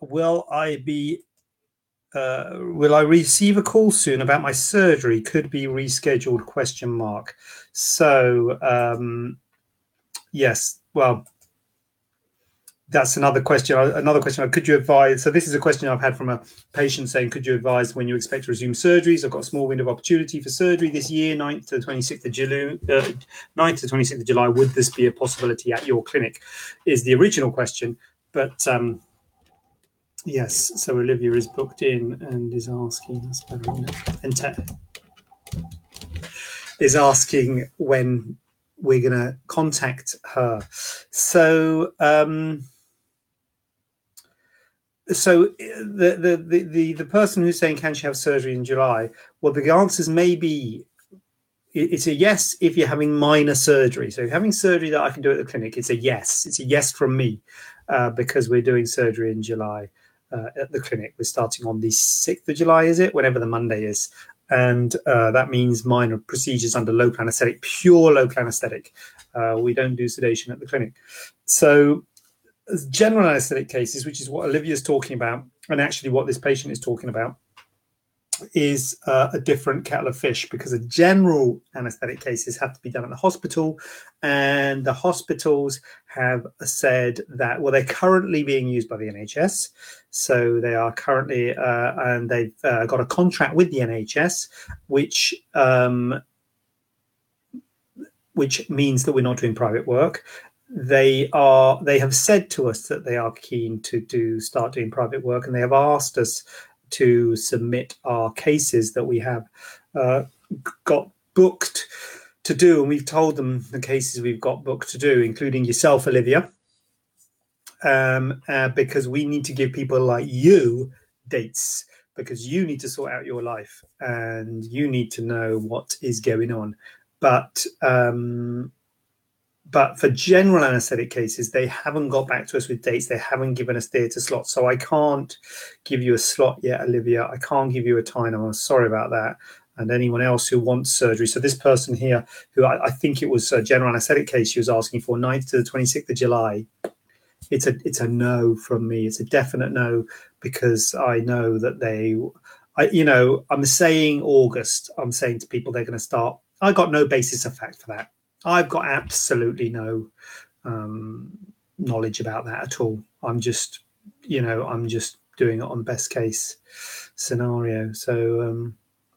will I be uh, will I receive a call soon about my surgery? Could be rescheduled? Question mark. So um, yes, well, that's another question. Another question. Could you advise? So this is a question I've had from a patient saying, could you advise when you expect to resume surgeries? I've got a small window of opportunity for surgery this year, 9th to 26th of July. Uh, 9th to 26th of July. Would this be a possibility at your clinic? Is the original question, but um, yes. So Olivia is booked in and is asking. Te- is asking when we're going to contact her. So. Um, so the, the the the the person who's saying can she have surgery in July? Well, the answers may be it's a yes if you're having minor surgery. So having surgery that I can do at the clinic, it's a yes. It's a yes from me uh, because we're doing surgery in July uh, at the clinic. We're starting on the sixth of July, is it? Whenever the Monday is, and uh, that means minor procedures under local anaesthetic, pure local anaesthetic. Uh, we don't do sedation at the clinic. So general anesthetic cases, which is what Olivia is talking about, and actually what this patient is talking about, is uh, a different kettle of fish because the general anesthetic cases have to be done at the hospital, and the hospitals have said that well they're currently being used by the NHS, so they are currently uh, and they've uh, got a contract with the NHS, which. Um, which means that we're not doing private work they are they have said to us that they are keen to do start doing private work and they have asked us to submit our cases that we have uh, got booked to do and we've told them the cases we've got booked to do including yourself olivia um, uh, because we need to give people like you dates because you need to sort out your life and you need to know what is going on. But um, but for general anesthetic cases, they haven't got back to us with dates. They haven't given us theatre slots. So I can't give you a slot yet, Olivia. I can't give you a time. I'm sorry about that. And anyone else who wants surgery. So this person here, who I, I think it was a general anesthetic case she was asking for, 9th to the 26th of July. It's a it's a no from me. It's a definite no because I know that they, I you know I'm saying August. I'm saying to people they're going to start. I got no basis of fact for that I've got absolutely no um, knowledge about that at all. I'm just, you know, I'm just doing it on best case scenario. So um,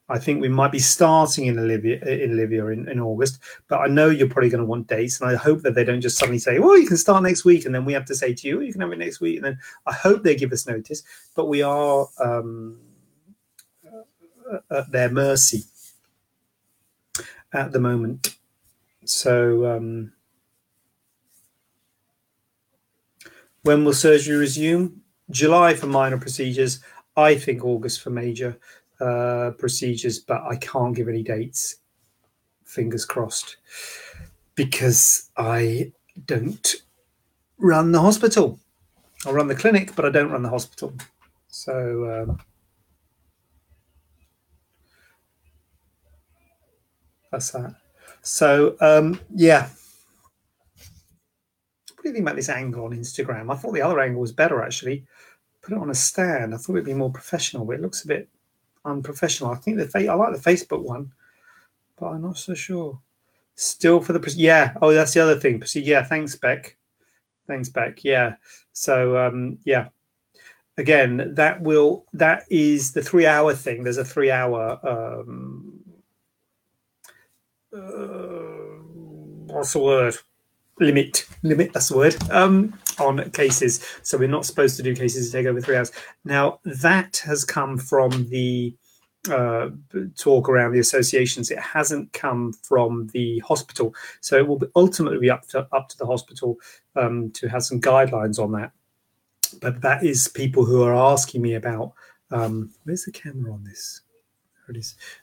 I think we might be starting in Olivia in Olivia in, in August, but I know you're probably going to want dates, and I hope that they don't just suddenly say, "Well, you can start next week," and then we have to say to you, "You can have it next week," and then I hope they give us notice. But we are um, at their mercy at the moment. So, um, when will surgery resume? July for minor procedures. I think August for major uh, procedures, but I can't give any dates. Fingers crossed, because I don't run the hospital. I run the clinic, but I don't run the hospital. So. Um, that's that. So um, yeah. What do you think about this angle on Instagram? I thought the other angle was better actually. Put it on a stand. I thought it'd be more professional, but it looks a bit unprofessional. I think the fa- I like the Facebook one, but I'm not so sure. Still for the yeah. Oh, that's the other thing. Yeah, thanks, Beck. Thanks, Beck. Yeah. So um, yeah. Again, that will that is the three hour thing. There's a three hour um, uh, what's the word? Limit, limit. That's the word. Um, on cases, so we're not supposed to do cases that take over three hours. Now that has come from the uh, talk around the associations. It hasn't come from the hospital, so it will be ultimately be up to up to the hospital um, to have some guidelines on that. but that is people who are asking me about um, where's the camera on this?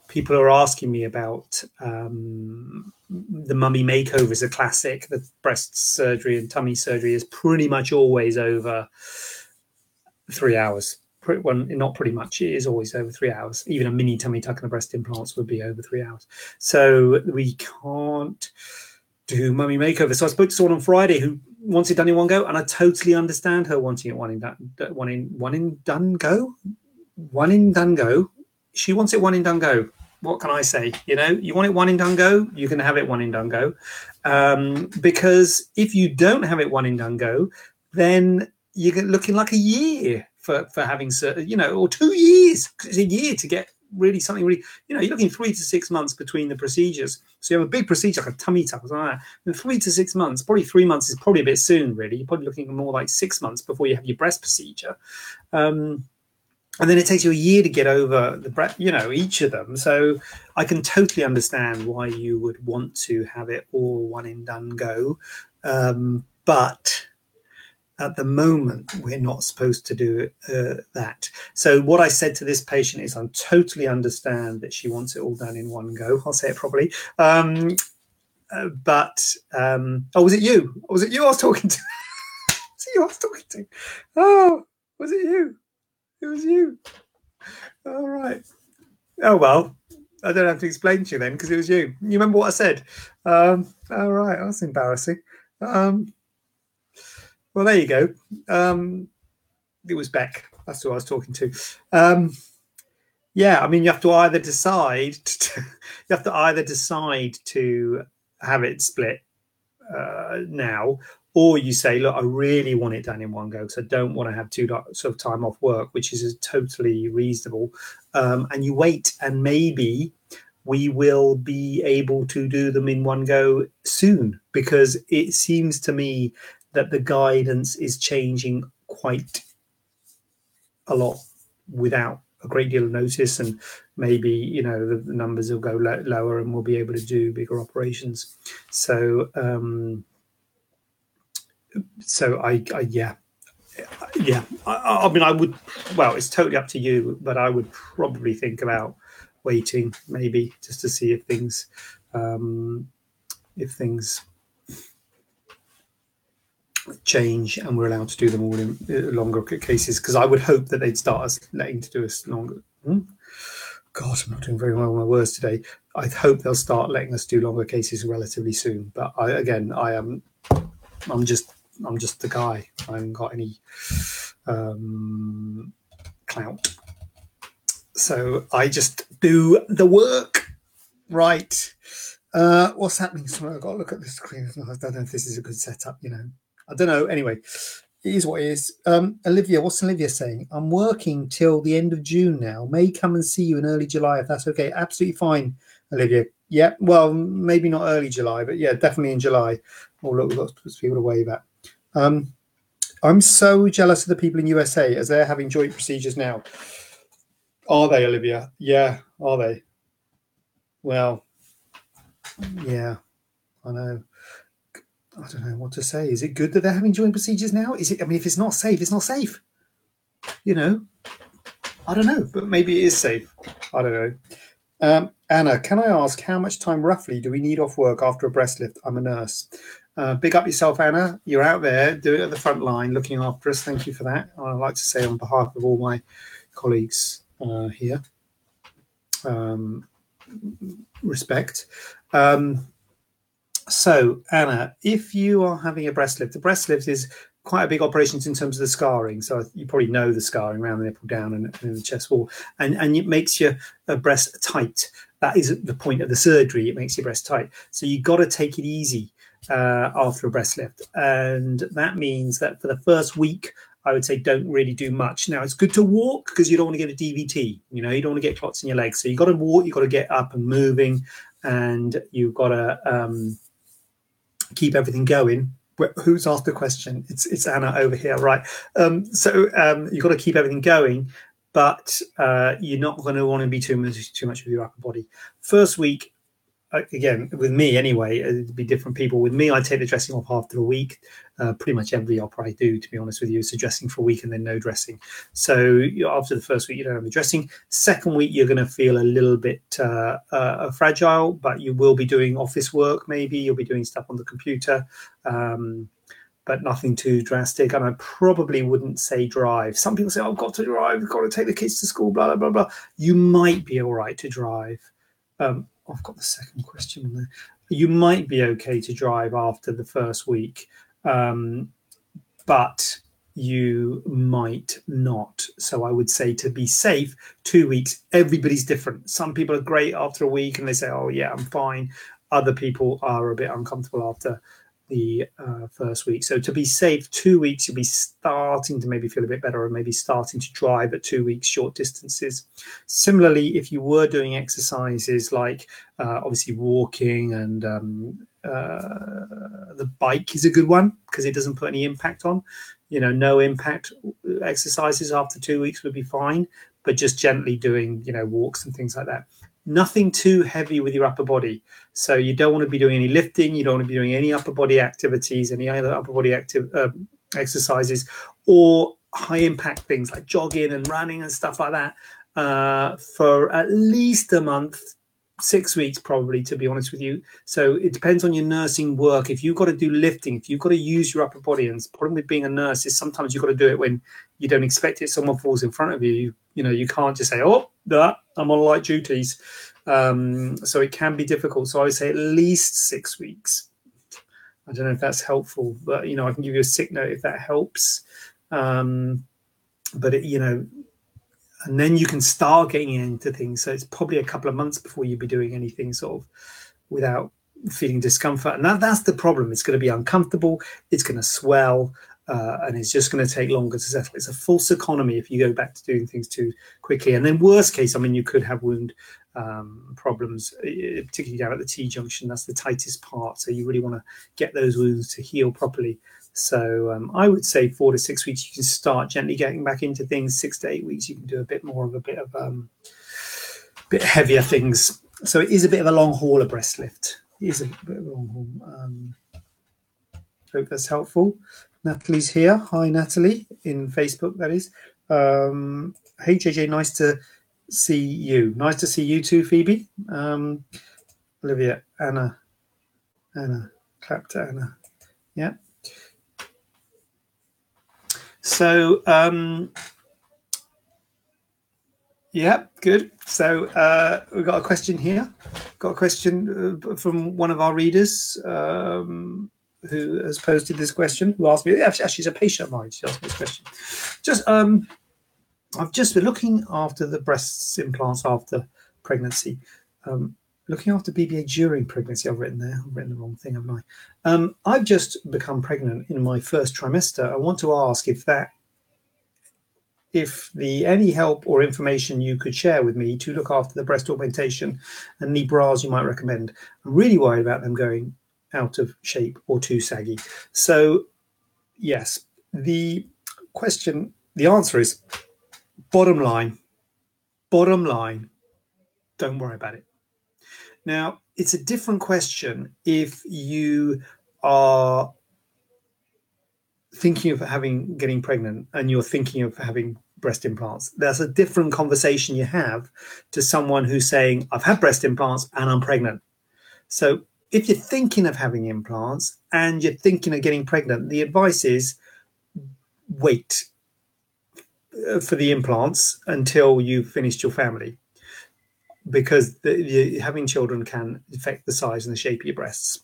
People are asking me about um, the mummy makeover is a classic. The breast surgery and tummy surgery is pretty much always over three hours. Well, not pretty much. It is always over three hours. Even a mini tummy tuck and the breast implants would be over three hours. So we can't do mummy makeover. So I spoke to someone on Friday who wants it done in one go, and I totally understand her wanting it one in one in one in done go, one in done go. She wants it one in go. What can I say? You know, you want it one in go, you can have it one in done go. Um, because if you don't have it one in go, then you're looking like a year for for having, you know, or two years. It's a year to get really something really, you know, you're looking three to six months between the procedures. So you have a big procedure like a tummy tuck or something like that. In three to six months, probably three months is probably a bit soon, really. You're probably looking more like six months before you have your breast procedure. Um, and then it takes you a year to get over the you know, each of them. So I can totally understand why you would want to have it all one in done go. Um, but at the moment we're not supposed to do uh, that. So what i said to this patient is i totally understand that she wants it all done in one go. I'll say it properly. Um, uh, but um, oh was it you? Was it you i was talking to? Was it you i was talking to? Oh was it you it was you all right oh well i don't have to explain to you then because it was you you remember what i said um, all right that's embarrassing um, well, there you go. Um, it was Beck. That's who I was talking to. Um, yeah, I mean, you have to either decide. To, you have to either decide to have it split uh, now, or you say, look, I really want it done in one go because I don't want to have two sort of time off work, which is totally reasonable. Um, and you wait, and maybe we will be able to do them in one go soon because it seems to me that the guidance is changing quite a lot without a great deal of notice and maybe you know the, the numbers will go lo- lower and we'll be able to do bigger operations so um so i, I yeah yeah I, I mean i would well it's totally up to you but i would probably think about waiting maybe just to see if things um if things change and we're allowed to do them all in uh, longer cases because I would hope that they'd start us letting to do us longer. Hmm? God, I'm not doing very well with my words today. I hope they'll start letting us do longer cases relatively soon. But I, again, I am, I'm just, I'm just the guy. I haven't got any um, clout. So I just do the work. Right. Uh, what's happening? So I've got to look at the screen. I don't know if this is a good setup, you know. I don't know. Anyway, it is what it is. Um, Olivia, what's Olivia saying? I'm working till the end of June now. May come and see you in early July if that's okay. Absolutely fine, Olivia. Yeah, well, maybe not early July, but yeah, definitely in July. Oh, look, we've got people to wave at. Um, I'm so jealous of the people in USA as they're having joint procedures now. Are they, Olivia? Yeah, are they? Well, yeah, I know. I don't know what to say. Is it good that they're having joint procedures now? Is it? I mean, if it's not safe, it's not safe. You know, I don't know, but maybe it is safe. I don't know. Um, Anna, can I ask how much time roughly do we need off work after a breast lift? I'm a nurse. Uh, big up yourself, Anna. You're out there, do it at the front line, looking after us. Thank you for that. I'd like to say on behalf of all my colleagues uh, here, um, respect. Um, so, Anna, if you are having a breast lift, the breast lift is quite a big operation in terms of the scarring. So you probably know the scarring around the nipple down and, and the chest wall, and and it makes your uh, breast tight. That is the point of the surgery. It makes your breast tight. So you've got to take it easy uh, after a breast lift, and that means that for the first week. I would say don't really do much. Now it's good to walk because you don't want to get a DVT. You know, you don't want to get clots in your legs. So you got to walk. You got to get up and moving, and you've got to um, keep everything going who's asked the question it's it's anna over here right um, so um, you've got to keep everything going but uh, you're not going to want to be too much too much with your upper body first week again, with me anyway, it'd be different people. With me, I take the dressing off after a week. Uh, pretty much every opera I do, to be honest with you, is dressing for a week and then no dressing. So after the first week, you don't have the dressing. Second week, you're going to feel a little bit uh, uh, fragile, but you will be doing office work. Maybe you'll be doing stuff on the computer. Um, but nothing too drastic. And I probably wouldn't say drive. Some people say, oh, I've got to drive, I've got to take the kids to school, blah, blah, blah, blah. You might be all right to drive. Um, I've got the second question there. You might be okay to drive after the first week, um, but you might not. So I would say to be safe, two weeks. Everybody's different. Some people are great after a week and they say, "Oh yeah, I'm fine." Other people are a bit uncomfortable after the uh, first week. So to be safe, two weeks, you'll be starting to maybe feel a bit better or maybe starting to drive at two weeks short distances. Similarly, if you were doing exercises like uh, obviously walking and um, uh, the bike is a good one because it doesn't put any impact on. You know, no impact exercises after two weeks would be fine, but just gently doing, you know, walks and things like that nothing too heavy with your upper body. So you don't want to be doing any lifting. You don't want to be doing any upper body activities, any other upper body active um, exercises, or high impact things like jogging and running and stuff like that uh, for at least a month six weeks probably to be honest with you. So it depends on your nursing work. If you've got to do lifting if you've got to use your upper body and the problem with being a nurse is sometimes you've got to do it when you don't expect it someone falls in front of you you, you know you can't just say oh that i'm on light duties. Um, so it can be difficult. So i would say at least six weeks. I don't know if that's helpful but you know i can give you a sick note if that helps. Um, but it, you know and then you can start getting into things. So it's probably a couple of months before you'd be doing anything sort of without feeling discomfort. And that, that's the problem. It's going to be uncomfortable. It's going to swell. Uh, and it's just going to take longer to settle. It's a false economy if you go back to doing things too quickly. And then, worst case, I mean, you could have wound um, problems, uh, particularly down at the T junction. That's the tightest part. So you really want to get those wounds to heal properly. So um, I would say four to six weeks you can start gently getting back into things. Six to eight weeks you can do a bit more of a bit of um, bit heavier things. So it is a bit of a long haul a breast lift. It is a bit of a long haul. Um, hope that's helpful. Natalie's here. Hi Natalie in Facebook. That is. Um, hey JJ, nice to see you. Nice to see you too, Phoebe. Um, Olivia, Anna, Anna, clap to Anna. Yeah. So, um, yeah, good. So uh, we've got a question here. Got a question uh, from one of our readers um, who has posted this question. Who asked me? Actually, she's a patient of mine. She asked me this question. Just, um, I've just been looking after the breast implants after pregnancy. Um, looking after BBA during pregnancy. I've written there. I've written the wrong thing, haven't I? Um, I've just become pregnant in my first trimester. I want to ask if that, if the any help or information you could share with me to look after the breast augmentation and knee bras you might recommend. I'm really worried about them going out of shape or too saggy. So, yes, the question, the answer is bottom line, bottom line, don't worry about it now, it's a different question if you are thinking of having getting pregnant and you're thinking of having breast implants. That's a different conversation you have to someone who's saying, I've had breast implants and I'm pregnant. So if you're thinking of having implants and you're thinking of getting pregnant, the advice is wait uh, for the implants until you've finished your family because the, having children can affect the size and the shape of your breasts.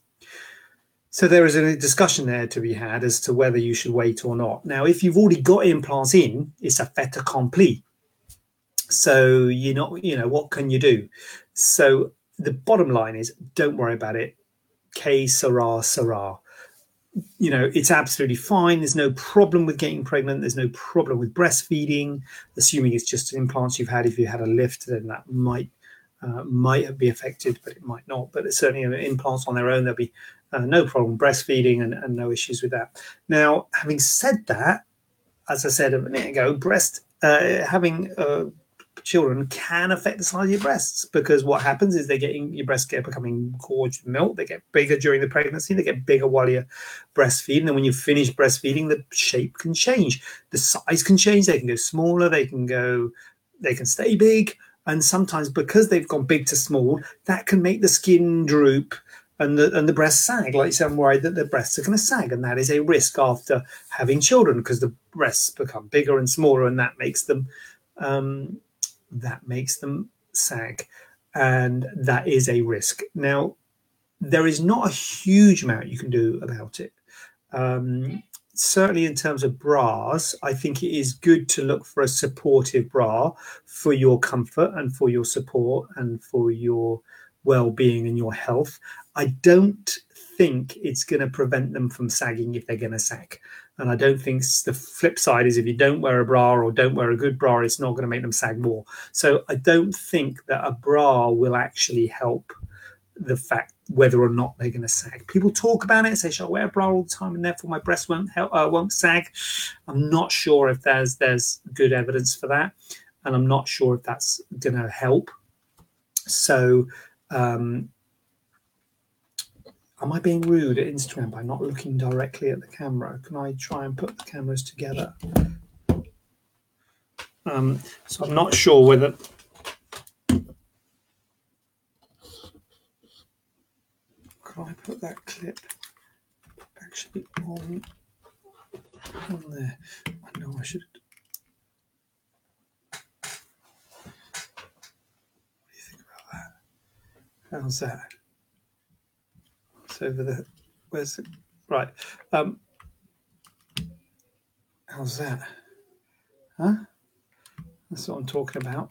So there is a discussion there to be had as to whether you should wait or not. Now, if you've already got implants in, it's a fait accompli. So you know, you know, what can you do? So the bottom line is, don't worry about it. K Sarah Sarah. You know, it's absolutely fine. There's no problem with getting pregnant. There's no problem with breastfeeding, assuming it's just implants you've had. If you had a lift, then that might uh, might be affected, but it might not. But certainly implants on their own, there'll be uh, no problem breastfeeding and, and, no issues with that. Now, having said that, as I said a minute ago, breast uh, having uh, children can affect the size of your breasts because what happens is they're getting your breasts get becoming gorged with milk. They get bigger during the pregnancy. They get bigger while you're breastfeeding. And when you finish breastfeeding, the shape can change. The size can change. They can go smaller. They can go. They can stay big. And sometimes because they've gone big to small, that can make the skin droop and the and the breasts sag. Like said, I'm worried that the breasts are going to sag, and that is a risk after having children because the breasts become bigger and smaller, and that makes them um, that makes them sag, and that is a risk. Now, there is not a huge amount you can do about it. Um, certainly, in terms of bras, I think it is good to look for a supportive bra for your comfort and for your support and for your well-being and your health. I don't think it's going to prevent them from sagging if they're going to sag. And I don't think the flip side is if you don't wear a bra or don't wear a good bra, it's not going to make them sag more. So I don't think that a bra will actually help the fact whether or not they're going to sag. People talk about it, say, "Shall I wear a bra all the time, and therefore my breast won't help, uh, won't sag?" I'm not sure if there's there's good evidence for that, and I'm not sure if that's going to help. So um, Am I being rude at Instagram by not looking directly at the camera? Can I try and put the cameras together? Um, so I'm not sure whether. I put that clip actually on, on there? I know I should. What do you think about that? How's that? over the where's it? Right. Um, how's that? Huh? That's what I'm talking about.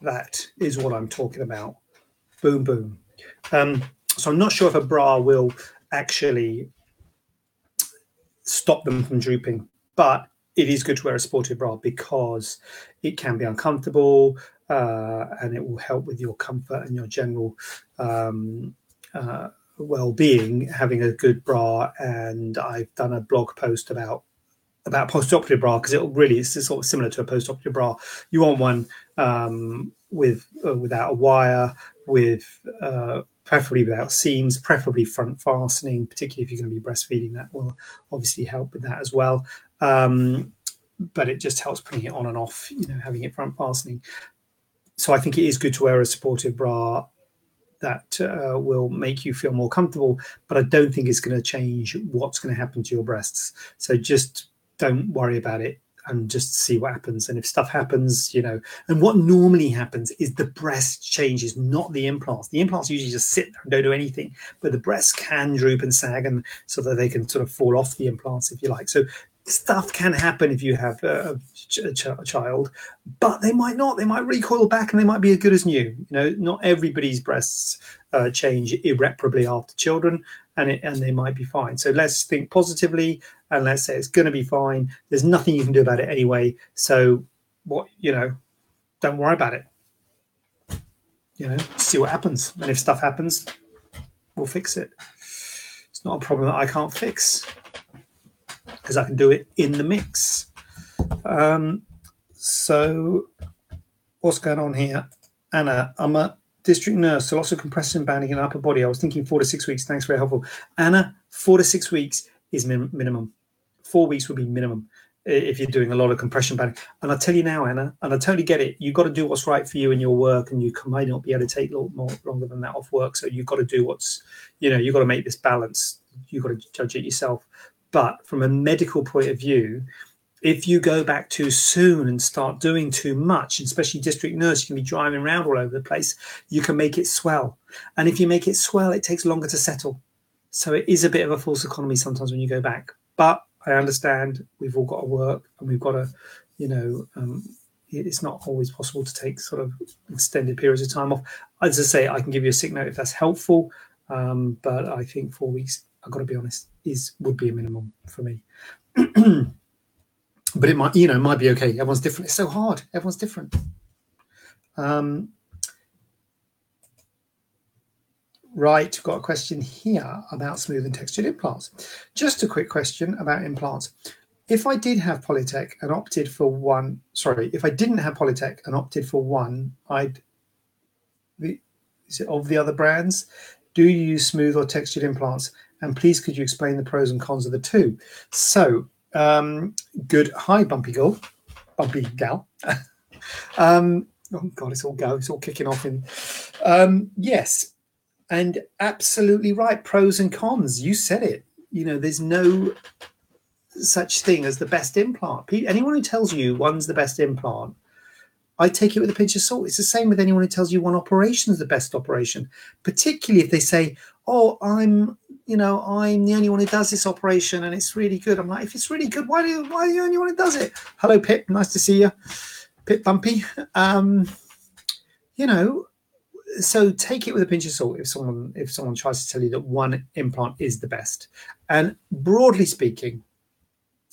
That is what I'm talking about. Boom, boom. Um, so I'm not sure if a bra will actually stop them from drooping, but it is good to wear a sportive bra because it can be uncomfortable uh, and it will help with your comfort and your general um, uh, well-being. Having a good bra and i've done a blog post about about post-operative bra because it really is sort of similar to a post-operative bra. You want one um, with uh, without a wire with uh, preferably without seams preferably front fastening particularly if you're going to be breastfeeding that will obviously help with that as well. Um, but it just helps putting it on and off you know having it front fastening. So i think it is good to wear a supportive bra that uh, will make you feel more comfortable, but I don't think it's going to change what's going to happen to your breasts. So just don't worry about it and just see what happens. And if stuff happens, you know, and what normally happens is the breast changes, not the implants. The implants usually just sit there and don't do anything, but the breasts can droop and sag, and so that they can sort of fall off the implants if you like. So stuff can happen if you have a, a, ch- a, child, but they might not. They might recoil back and they might be as good as new. You know, not everybody's breasts uh, change irreparably after children, and it, and they might be fine. So let's think positively and let's say it's going to be fine. There's nothing you can do about it anyway. So what you know, don't worry about it. You know, see what happens, and if stuff happens, we'll fix it. It's not a problem that I can't fix because I can do it in the mix. Um, so, what's going on here? Anna, I'm a district nurse, so lots of compression banding in upper body. I was thinking four to six weeks. Thanks, very helpful. Anna, four to six weeks is min- minimum. Four weeks would be minimum if you're doing a lot of compression banding. And I tell you now, Anna, and I totally get it. You've got to do what's right for you in your work, and you might not be able to take more longer than that off work. So you've got to do what's, you know, you've got to make this balance. You've got to judge it yourself. But from a medical point of view, if you go back too soon and start doing too much, especially district nurse, you can be driving around all over the place, you can make it swell. And if you make it swell, it takes longer to settle. So it is a bit of a false economy sometimes when you go back. But I understand we've all got to work and we've got to, you know, um, it's not always possible to take sort of extended periods of time off. As I say, I can give you a sick note if that's helpful. Um, but I think four weeks, I've got to be honest, is would be a minimum for me. but it might, you know, it might be okay. Everyone's different. It's so hard. Everyone's different. Um, right, got a question here about smooth and textured implants. Just a quick question about implants. if I did have Polytech and opted for one, sorry, if I didn't have Polytech and opted for one, I'd is it of the other brands? Do you use smooth or textured implants? And please, could you explain the pros and cons of the two? So, um, good. Hi, Bumpy Girl, Bumpy Gal. um, oh God, it's all go. It's all kicking off in. Um, yes, and absolutely right. Pros and cons. You said it. You know, there's no such thing as the best implant. Anyone who tells you one's the best implant, I take it with a pinch of salt. It's the same with anyone who tells you one operation is the best operation, particularly if they say, "Oh, I'm, you know, I'm the only one who does this operation and it's really good." I'm like, if it's really good, why do you, why are you the only one who does it? Hello, Pip. Nice to see you, Pip Bumpy. Um, you know, so take it with a pinch of salt if someone if someone tries to tell you that one implant is the best. And broadly speaking,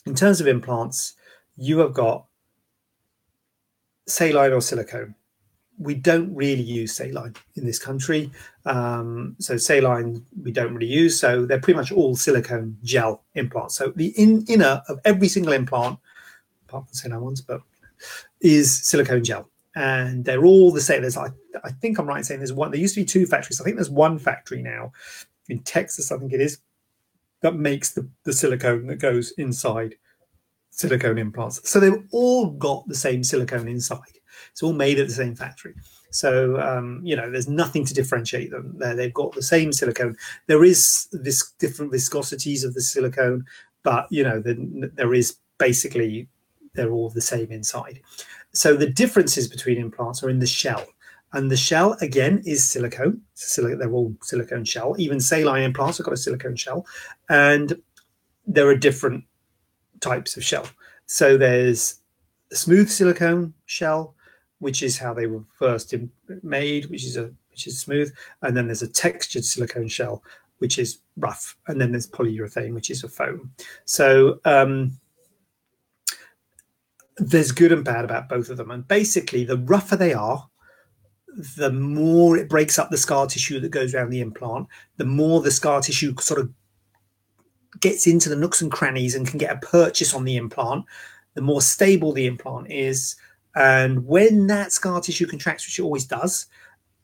in terms of implants, you have got saline or silicone. We don't really use saline in this country. Um, so saline we don't really use. So they're pretty much all silicone gel implants. So the in, inner of every single implant, apart from saline ones, but is silicone gel. And they're all the same. There's, I, I think I'm right in saying there's one. There used to be two factories. I think there's one factory now in Texas. I think it is that makes the, the silicone that goes inside silicone implants. So they've all got the same silicone inside. It's all made at the same factory. So um, you know, there's nothing to differentiate them. There, they've got the same silicone. There is this different viscosities of the silicone, but you know, the, there is basically they're all the same inside. So the differences between implants are in the shell. And the shell again is silicone. they're all silicone shell. Even saline implants have got a silicone shell, and there are different types of shell. So there's a smooth silicone shell, which is how they were first made, which is a which is smooth, and then there's a textured silicone shell, which is rough, and then there's polyurethane, which is a foam. So um, there's good and bad about both of them, and basically, the rougher they are, the more it breaks up the scar tissue that goes around the implant, the more the scar tissue sort of gets into the nooks and crannies and can get a purchase on the implant, the more stable the implant is. And when that scar tissue contracts, which it always does,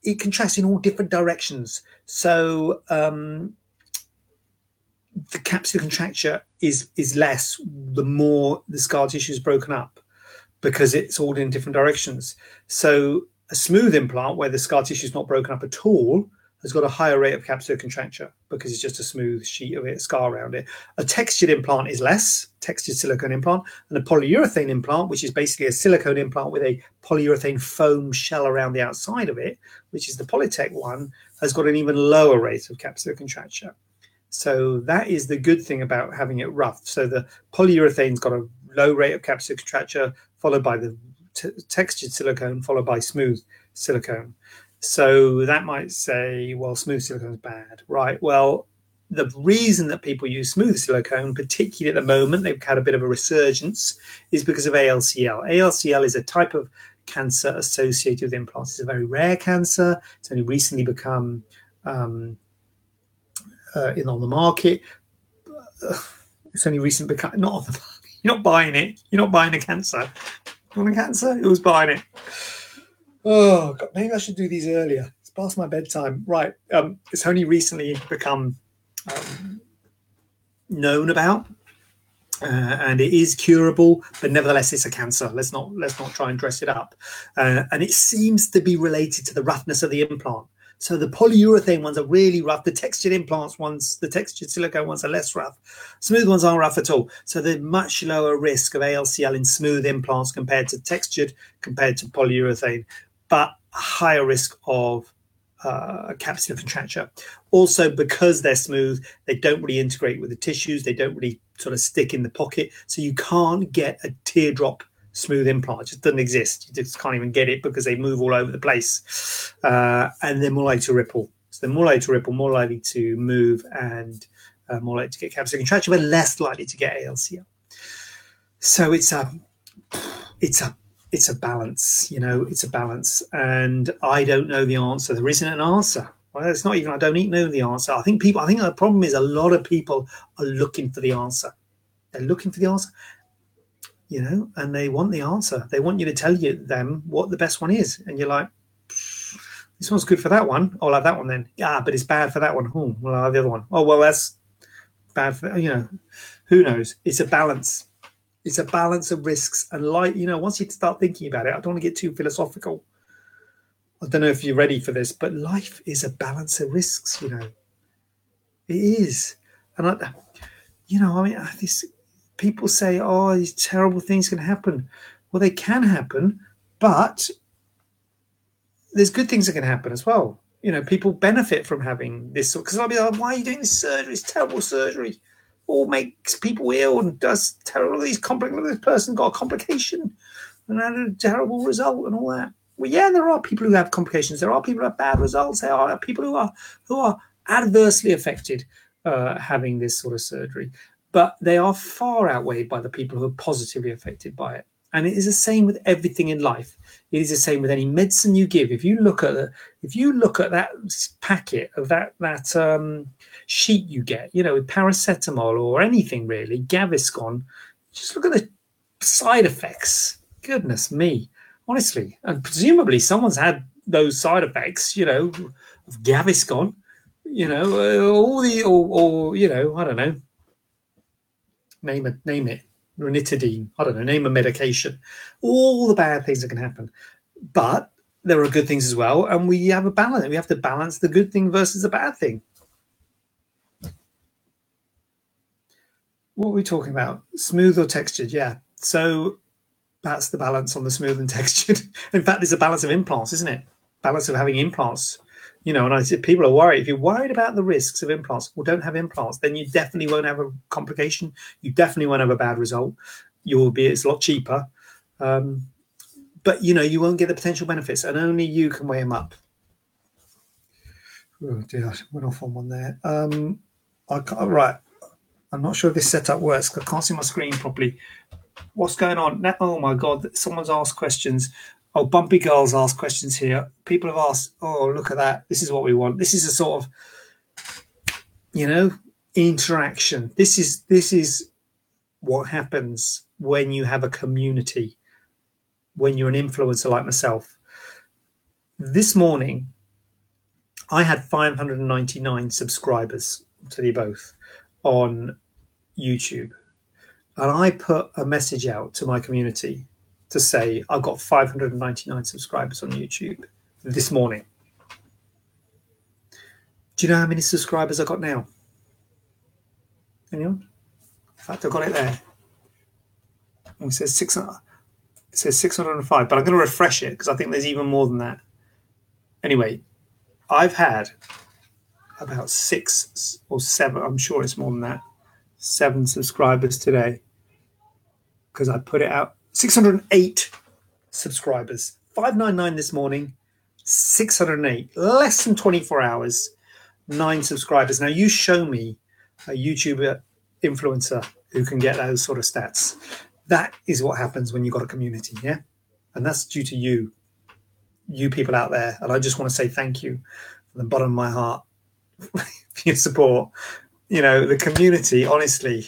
it contracts in all different directions. So um, the capsular contracture is is less the more the scar tissue is broken up because it's all in different directions. So a smooth implant where the scar tissue is not broken up at all has got a higher rate of capsular contracture because it's just a smooth sheet of it, scar around it. A textured implant is less, textured silicone implant, and a polyurethane implant, which is basically a silicone implant with a polyurethane foam shell around the outside of it, which is the Polytech one, has got an even lower rate of capsular contracture. So that is the good thing about having it rough. So the polyurethane's got a low rate of capsular contracture, followed by the textured silicone, followed by smooth silicone. So that might say, well, smooth silicone is bad, right? Well, the reason that people use smooth silicone, particularly at the moment, they've had a bit of a resurgence, is because of ALCL. ALCL is a type of cancer associated with implants. It's a very rare cancer. It's only recently become um, uh, in on the market. It's only recently become not on the market. You're not buying it. You're not buying a cancer. You want a cancer? Who's buying it? Oh, God, maybe I should do these earlier. It's past my bedtime. Right. Um, it's only recently become um, known about. Uh, and it is curable, but nevertheless, it's a cancer. Let's not let's not try and dress it up. Uh, and it seems to be related to the roughness of the implant. So the polyurethane ones are really rough. The textured implants ones, the textured silicone ones are less rough. Smooth ones aren't rough at all. So there's much lower risk of ALCL in smooth implants compared to textured, compared to polyurethane but higher risk of uh, capsular contracture. Also, because they're smooth, they don't really integrate with the tissues. They don't really sort of stick in the pocket. So you can't get a teardrop smooth implant. It just doesn't exist. You just can't even get it because they move all over the place. Uh, and they're more likely to ripple. So they're more likely to ripple, more likely to move, and uh, more likely to get capsular contracture, but less likely to get ALCL. So it's a it's a it's a balance, you know, it's a balance. And I don't know the answer. There isn't an answer. Well, it's not even, I don't even know the answer. I think people, I think the problem is a lot of people are looking for the answer. They're looking for the answer you know, and they want the answer. They want you to tell you them what the best one is, and you're like, this one's good for that one. I'll have that one then. Yeah, but it's bad for that one. Oh, well, I'll have the other one. Oh, well, that's bad for you know. Who knows? It's a balance. It's a balance of risks and like you know. Once you start thinking about it, I don't want to get too philosophical. I don't know if you're ready for this, but life is a balance of risks. You know, it is, and I, you know, I mean, this people say, oh, these terrible things can happen. Well, they can happen, but there's good things that can happen as well. You know, people benefit from having this because I'll be like, why are you doing this surgery? It's terrible surgery. All makes people ill and does terrible these complications. This person got a complication and had a terrible result and all that. Well, yeah, there are people who have complications. There are people who have bad results. There are people who are who are adversely affected uh, having this sort of surgery but they are far outweighed by the people who are positively affected by it. And it is the same with everything in life. It is the same with any medicine you give. If you look at if you look at that packet of that that um, sheet you get, you know, with paracetamol or anything really, Gaviscon, just look at the side effects. Goodness me, honestly, and presumably someone's had those side effects, you know, of Gaviscon, you know, uh, all the or, or you know, I don't know, name it, name it, ranitidine. I don't know, name a medication. All the bad things that can happen, but there are good things as well, and we have a balance. We have to balance the good thing versus the bad thing. What are we talking about? Smooth or textured? Yeah. So that's the balance on the smooth and textured. In fact, it's a balance of implants, isn't it? Balance of having implants you know, and I said people are worried. If you're worried about the risks of implants, well, don't have implants. Then you definitely won't have a complication. You definitely won't have a bad result. You will be it's a lot cheaper, um, but you know you won't get the potential benefits, and only you can weigh them up. Oh dear, I went off on one there. Um, I can't, right. I'm not sure if this setup works. I can't see my screen properly. What's going on? Oh my god! Someone's asked questions. Oh, Bumpy Girls ask questions here. People have asked, oh, look at that. This is what we want. This is a sort of, you know, interaction. This is this is what happens when you have a community, when you're an influencer like myself. This morning, I had 599 subscribers to the both on YouTube. And I put a message out to my community to say I've got 599 subscribers on YouTube this morning. Do you know how many subscribers I got now? Anyone? In fact, I've got it there. Oh, it says 600. It says 605, but I'm going to refresh it because I think there's even more than that. Anyway, I've had about six or seven, I'm sure it's more than that, seven subscribers today because I put it out 608 subscribers. 599 this morning, 608. Less than 24 hours, nine subscribers. Now, you show me a YouTuber influencer who can get those sort of stats. That is what happens when you've got a community, yeah? And that's due to you, you people out there. And I just want to say thank you from the bottom of my heart for your support. You know, the community, honestly,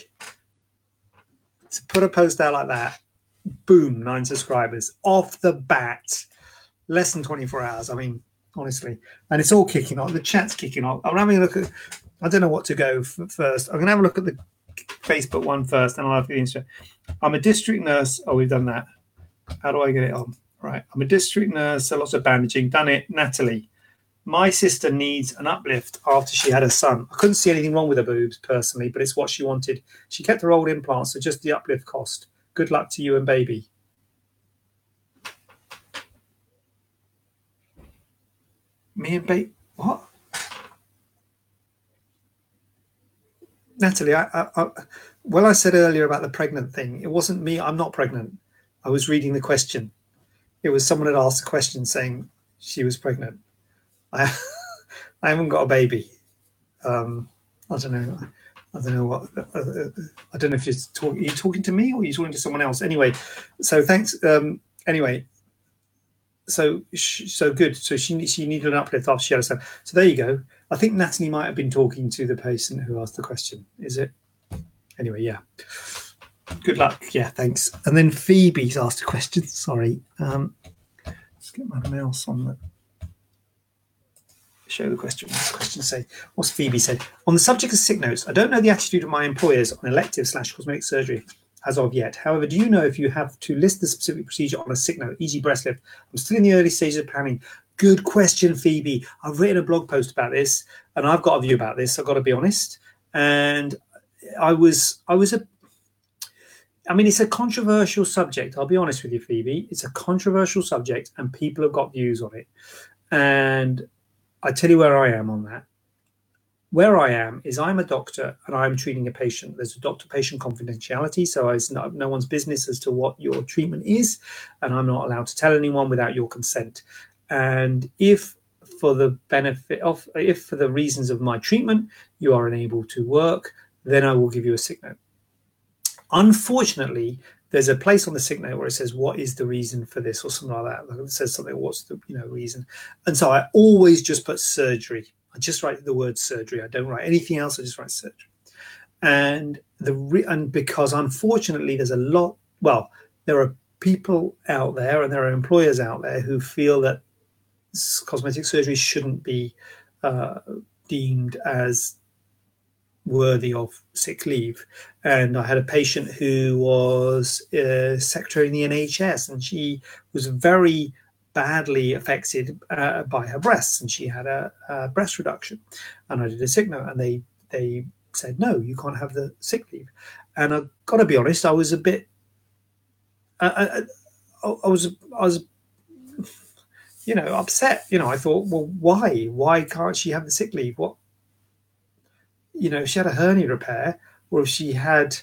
to put a post out like that boom, nine subscribers off the bat, less than 24 hours. I mean, honestly, and it's all kicking off. The chat's kicking off. I'm having a look at, I don't know what to go first. I'm to have a look at the Facebook one first, and I'll have the Instagram. I'm a district nurse. Oh, we've done that. How do I get it on? Right. I'm a district nurse, so lots of bandaging. Done it. Natalie. My sister needs an uplift after she had a son. I couldn't see anything wrong with her boobs personally, but it's what she wanted. She kept her old implants, so just the uplift cost. Good luck to you and baby. Me and baby. What? Natalie, I, I, I, well, I said earlier about the pregnant thing. It wasn't me. I'm not pregnant. I was reading the question. It was someone had asked a question saying she was pregnant. I, I haven't got a baby. Um, I don't know. I don't know what. Uh, uh, I don't know if you're talking. Are you talking to me or are you talking to someone else? Anyway, so thanks. Um, anyway, so so good. So she she needed an uplift after she had a. So there you go. I think Natalie might have been talking to the person who asked the question. Is it? Anyway, yeah. Good luck. Yeah, thanks. And then Phoebe's asked a question. Sorry. Um, let's get my mouse on the show the question. What's the question say? What's Phoebe said? On the subject of sick notes, I don't know the attitude of my employers on elective slash cosmetic surgery as of yet. However, do you know if you have to list the specific procedure on a sick note, e.g. breast lift? I'm still in the early stages of planning. Good question, Phoebe. I've written a blog post about this and I've got a view about this. I've got to be honest. And I was, I was a, I mean, it's a controversial subject. I'll be honest with you, Phoebe. It's a controversial subject, and people have got views on it. And I tell you where I am on that. Where I am is I'm a doctor and I'm treating a patient. There's a doctor patient confidentiality, so it's not, no one's business as to what your treatment is, and I'm not allowed to tell anyone without your consent. And if for the benefit of, if for the reasons of my treatment, you are unable to work, then I will give you a sick note. Unfortunately, there's a place on the sick note where it says what is the reason for this or something like that. Like it says something, what's the you know reason? And so I always just put surgery. I just write the word surgery. I don't write anything else. I just write surgery. And the re- and because unfortunately there's a lot. Well, there are people out there and there are employers out there who feel that cosmetic surgery shouldn't be uh, deemed as worthy of sick leave. And I had a patient who was a secretary in the NHS, and she was very badly affected uh, by her breasts, and she had a, a, breast reduction. And I did a sick note, and they they said no, you can't have the sick leave. And I got to be honest, I was a bit. I, I was I was you know upset you know i thought well why why can't she have the sick leave what you know, if she had a hernia repair or if she had,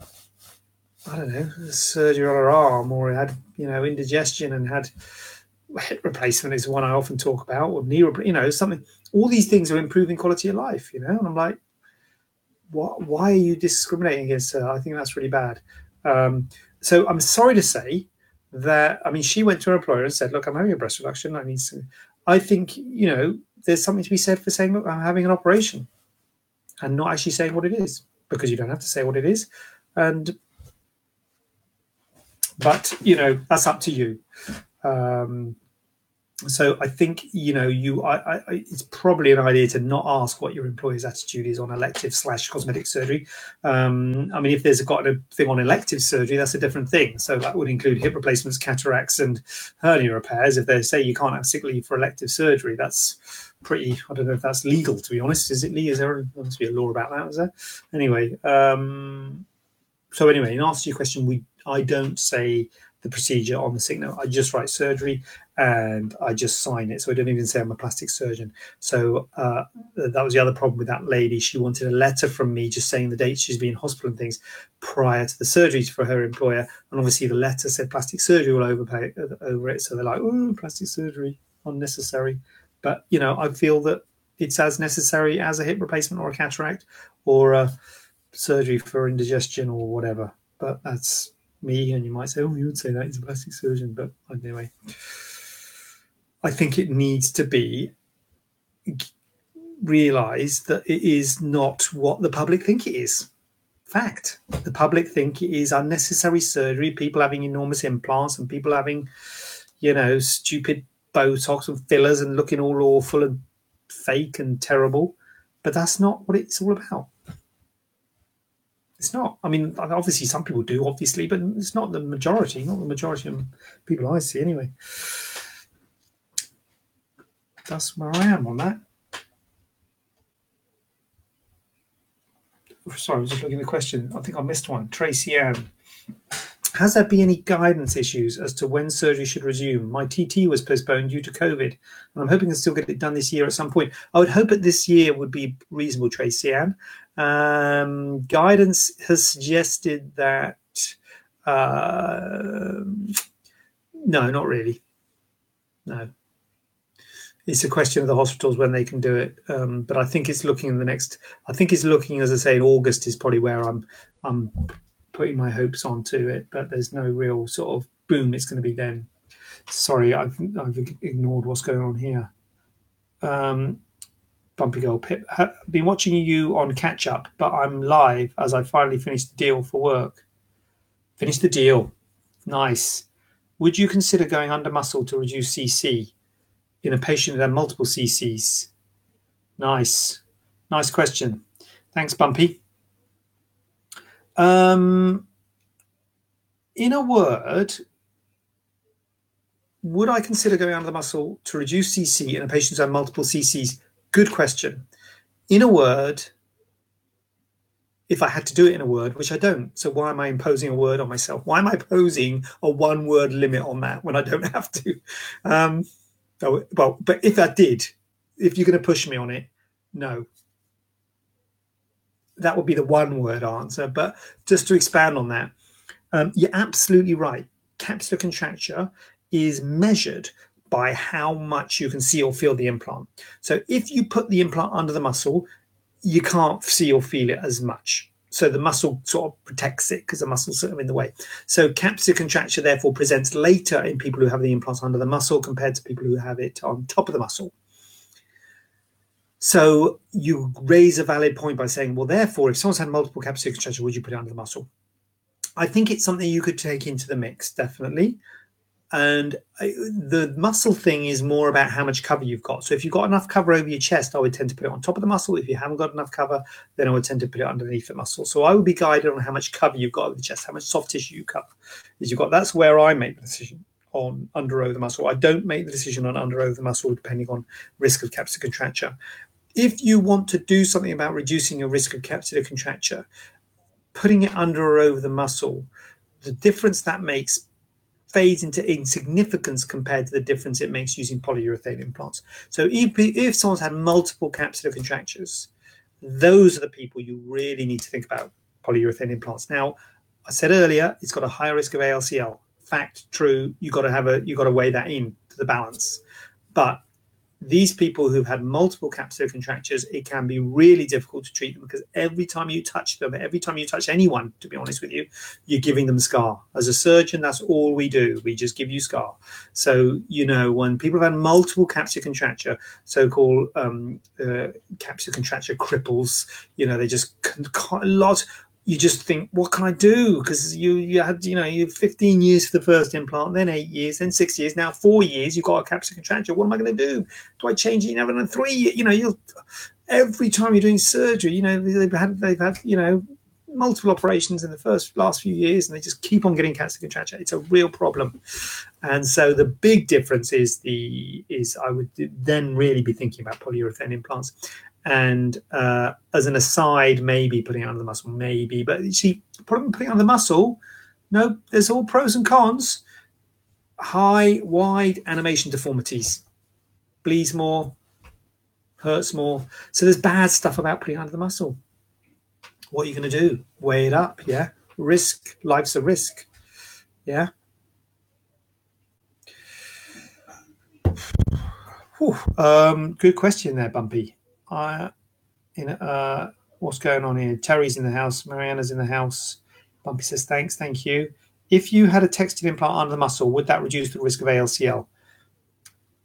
I don't know, surgery on her arm or had, you know, indigestion and had hip replacement is one I often talk about or knee, you know, something, all these things are improving quality of life, you know, and I'm like, what, why are you discriminating against her? I think that's really bad. Um, so I'm sorry to say that, I mean, she went to her employer and said, look, I'm having a breast reduction. I need I think, you know, there's something to be said for saying, look, I'm having an operation and not actually saying what it is because you don't have to say what it is. And but you know that's up to you. Um, so I think you know you. I, I, it's probably an idea to not ask what your employer's attitude is on elective slash cosmetic surgery. Um, I mean, if there's got a thing on elective surgery, that's a different thing. So that would include hip replacements, cataracts, and hernia repairs. If they say you can't have sick leave for elective surgery, that's pretty. I don't know if that's legal. To be honest, is it legal? Is there, must be a law about that? Is there? Anyway, um, so anyway, in answer to your question, we I don't say the procedure on the sick note. I just write surgery and I just sign it. So I don't even say I'm a plastic surgeon. So uh, that was the other problem with that lady. She wanted a letter from me just saying the date she's been in hospital and things prior to the surgery for her employer. And obviously the letter said plastic surgery all over, over it. So they're like, oh, plastic surgery, unnecessary. But you know, I feel that it's as necessary as a hip replacement or a cataract or a surgery for indigestion or whatever. But that's me, and you might say, "Oh, you would say that he's a plastic surgeon," but anyway, I think it needs to be realized that it is not what the public think it is. Fact: the public think it is unnecessary surgery, people having enormous implants, and people having, you know, stupid Botox and fillers and looking all awful and fake and terrible. But that's not what it's all about. It's not. I mean, obviously, some people do, obviously, but it's not the majority, not the majority of people I see anyway. That's where I am on that. Sorry, I was just looking at the question. I think I missed one. Tracy Ann. Has there been any guidance issues as to when surgery should resume? My TT was postponed due to COVID, and I'm hoping to still get it done this year at some point. I would hope that this year would be reasonable, Tracy Ann. Um, guidance has suggested that uh, no, not really. No, it's a question of the hospitals when they can do it. Um, but I think it's looking in the next. I think it's looking, as I say, in August is probably where I'm. I'm putting my hopes onto it, but there's no real sort of boom. It's going to be then. Sorry, I've I've ignored what's going on here. Um, Bumpy Girl Pip. I've been watching you on catch up, but I'm live as I finally finished the deal for work. Finished the deal. Nice. Would you consider going under muscle to reduce CC in a patient that had multiple CCs? Nice. Nice question. Thanks, Bumpy. Um, in a word, would I consider going under the muscle to reduce CC in a patient who had multiple CCs? Good question. In a word, if I had to do it in a word, which I don't. So why am I imposing a word on myself? Why am I posing a one word limit on that when I don't have to? Um, oh, well, but if I did, if you're going to push me on it, no. That would be the one word answer. But just to expand on that, um, you're absolutely right. Capsular contracture is measured by how much you can see or feel the implant. So if you put the implant under the muscle, you can't see or feel it as much. So the muscle sort of protects it because the muscle's sort of in the way. So capsular contracture therefore presents later in people who have the implant under the muscle compared to people who have it on top of the muscle. So you raise a valid point by saying, well, therefore, if someone's had multiple capsular contracture, would you put it under the muscle? I think it's something you could take into the mix, definitely and the muscle thing is more about how much cover you've got. So if you've got enough cover over your chest, I would tend to put it on top of the muscle. If you haven't got enough cover, then I would tend to put it underneath the muscle. So I would be guided on how much cover you've got over the chest, how much soft tissue you cover. Is you've got that's where I make the decision on under over the muscle. I don't make the decision on under over the muscle depending on risk of capsular contracture. If you want to do something about reducing your risk of capsular contracture, putting it under or over the muscle, the difference that makes fades into insignificance compared to the difference it makes using polyurethane implants. So if, if someone's had multiple capsular contractures, those are the people you really need to think about polyurethane implants. Now, I said earlier, it's got a higher risk of ALCL. Fact, true. You got to have a you got to weigh that in to the balance. But these people who've had multiple capsular contractures, it can be really difficult to treat them because every time you touch them, every time you touch anyone, to be honest with you, you're giving them scar. As a surgeon, that's all we do. We just give you scar. So, you know, when people have had multiple capsular contracture, so called um, uh, capsular contracture cripples, you know, they just a lot you just think, what can I do? Because you you had you know you have 15 years for the first implant, then eight years, then six years, now four years. You've got a capsular contracture. What am I going to do? Do I change it? You know. Three, you know, you every time you're doing surgery, you know they've had they've had you know multiple operations in the first last few years, and they just keep on getting capsular contracture. It's a real problem, and so the big difference is the is I would then really be thinking about polyurethane implants and uh, as an aside, maybe putting it under the muscle, maybe. But you see, putting, putting it under the muscle, no, there's all pros and cons. High, wide animation deformities, bleeds more, hurts more. So there's bad stuff about putting under the muscle. What are you going to do? Weigh it up, yeah. Risk, life's a risk, yeah. Whew. Um, good question there, Bumpy. I, uh, what's going on here? Terry's in the house. Mariana's in the house. Bumpy says, thanks, thank you. If you had a textured implant under the muscle, would that reduce the risk of ALCL?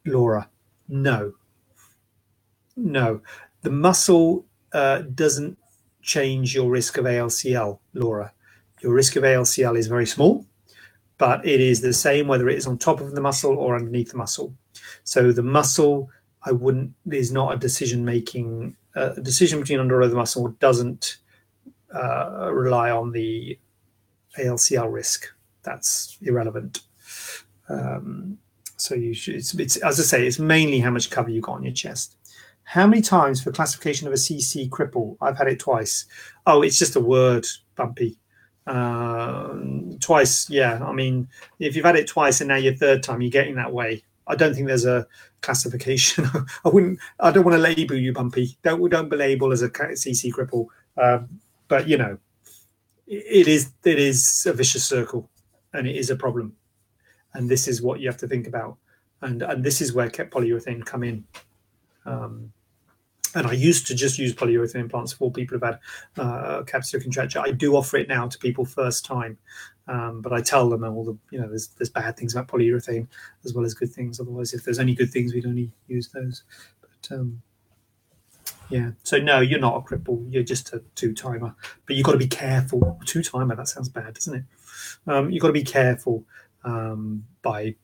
Laura, no. No. The muscle uh, doesn't change your risk of ALCL, Laura. Your risk of ALCL is very small, but it is the same whether it is on top of the muscle or underneath the muscle. So the muscle I wouldn't. Is not a decision making. Uh, a decision between under or over the muscle doesn't uh, rely on the ALCL risk. That's irrelevant. Um, so you should. It's, it's as I say, it's mainly how much cover you got on your chest. How many times for classification of a CC cripple? I've had it twice. Oh, it's just a word, bumpy. Uh, twice, yeah. I mean, if you've had it twice and now your third time, you're getting that way. I don't think there's a classification. I wouldn't. I don't want to label you bumpy. Don't don't be labeled as a CC cripple. Um, but you know, it is it is a vicious circle, and it is a problem. And this is what you have to think about. And and this is where polyurethane come in. Um, and I used to just use polyurethane implants for people who've had uh, capsular contracture. I do offer it now to people first time, um, but I tell them all the you know there's there's bad things about polyurethane as well as good things. Otherwise, if there's any good things, we'd only use those. But um, Yeah. So no, you're not a cripple. You're just a two timer. But you've got to be careful. Two timer. That sounds bad, doesn't it? Um, you've got to be careful um, by,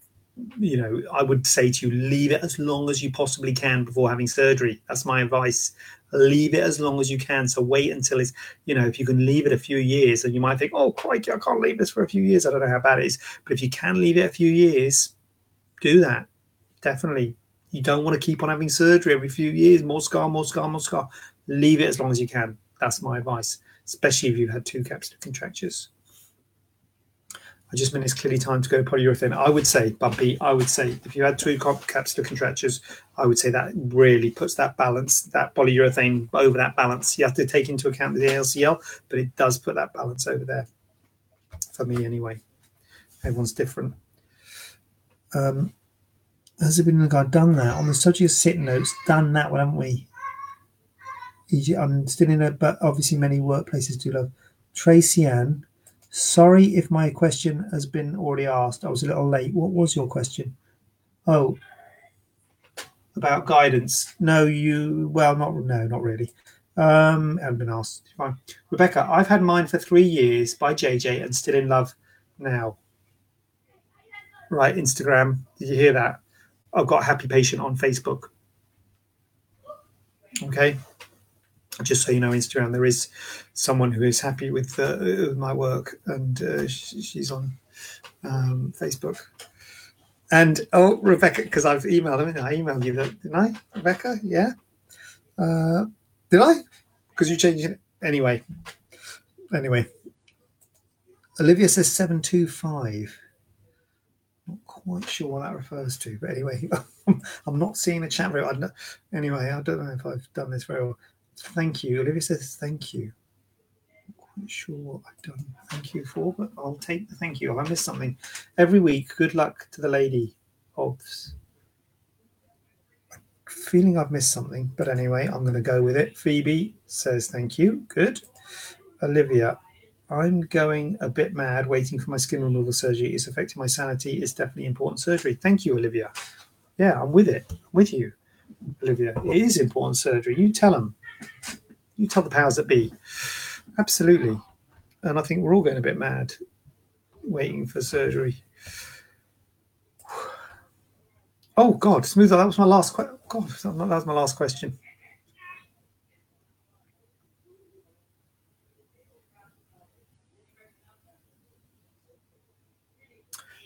you know, I would say to you, leave it as long as you possibly can before having surgery. That's my advice. Leave it as long as you can. So wait until it's, you know, if you can leave it a few years, and you might think, oh, crikey, I can't leave this for a few years. I don't know how bad it is. But if you can leave it a few years, do that. Definitely you don't want to keep on having surgery every few years, more scar, more scar, more scar. Leave it as long as you can. That's my advice, especially if you've had two capsular contractures. I just mean it's clearly time to go polyurethane. I would say, Bumpy, I would say if you had two capsular contractures, I would say that really puts that balance, that polyurethane over that balance. You have to take into account the ALCL, but it does put that balance over there for me anyway. Everyone's different. Um, has it been like done that on the subject of sit notes? Done that one, haven't we? I'm still in it, but obviously many workplaces do love. Tracy Ann, sorry if my question has been already asked. I was a little late. What was your question? Oh, about guidance. No, you. Well, not no, not really. Um, I haven't been asked. Fine, Rebecca. I've had mine for three years by JJ and still in love now. Right, Instagram. Did you hear that? I've got happy patient on Facebook. Okay. Just so you know, Instagram, there is someone who is happy with, uh, with my work, and uh, she's on um, Facebook. And oh, Rebecca, because I've emailed them. I emailed you, didn't I, Rebecca? Yeah. Uh, did I? Because you changed it anyway. Anyway, Olivia says seven two five Not quite sure what that refers to. But anyway, I'm not seeing the chat very well. Anyway, I don't know if I've done this very well. Thank you. Olivia says thank you. Not quite sure what I've done thank you for, but I'll take the thank you. I missed something, every week, good luck to the lady. Hobbs. Feeling I've missed something, but anyway, I'm going to go with it. Phoebe says thank you. Good. Olivia, I'm going a bit mad waiting for my skin removal surgery. It's affecting my sanity. It's definitely important surgery. Thank you, Olivia. Yeah, I'm with it. I'm with you, Olivia. It is important surgery. You tell them. You tell the powers that be. Absolutely. And I think we're all going a bit mad waiting for surgery. Oh God, smooth. That was my last. question. God, that was my last question.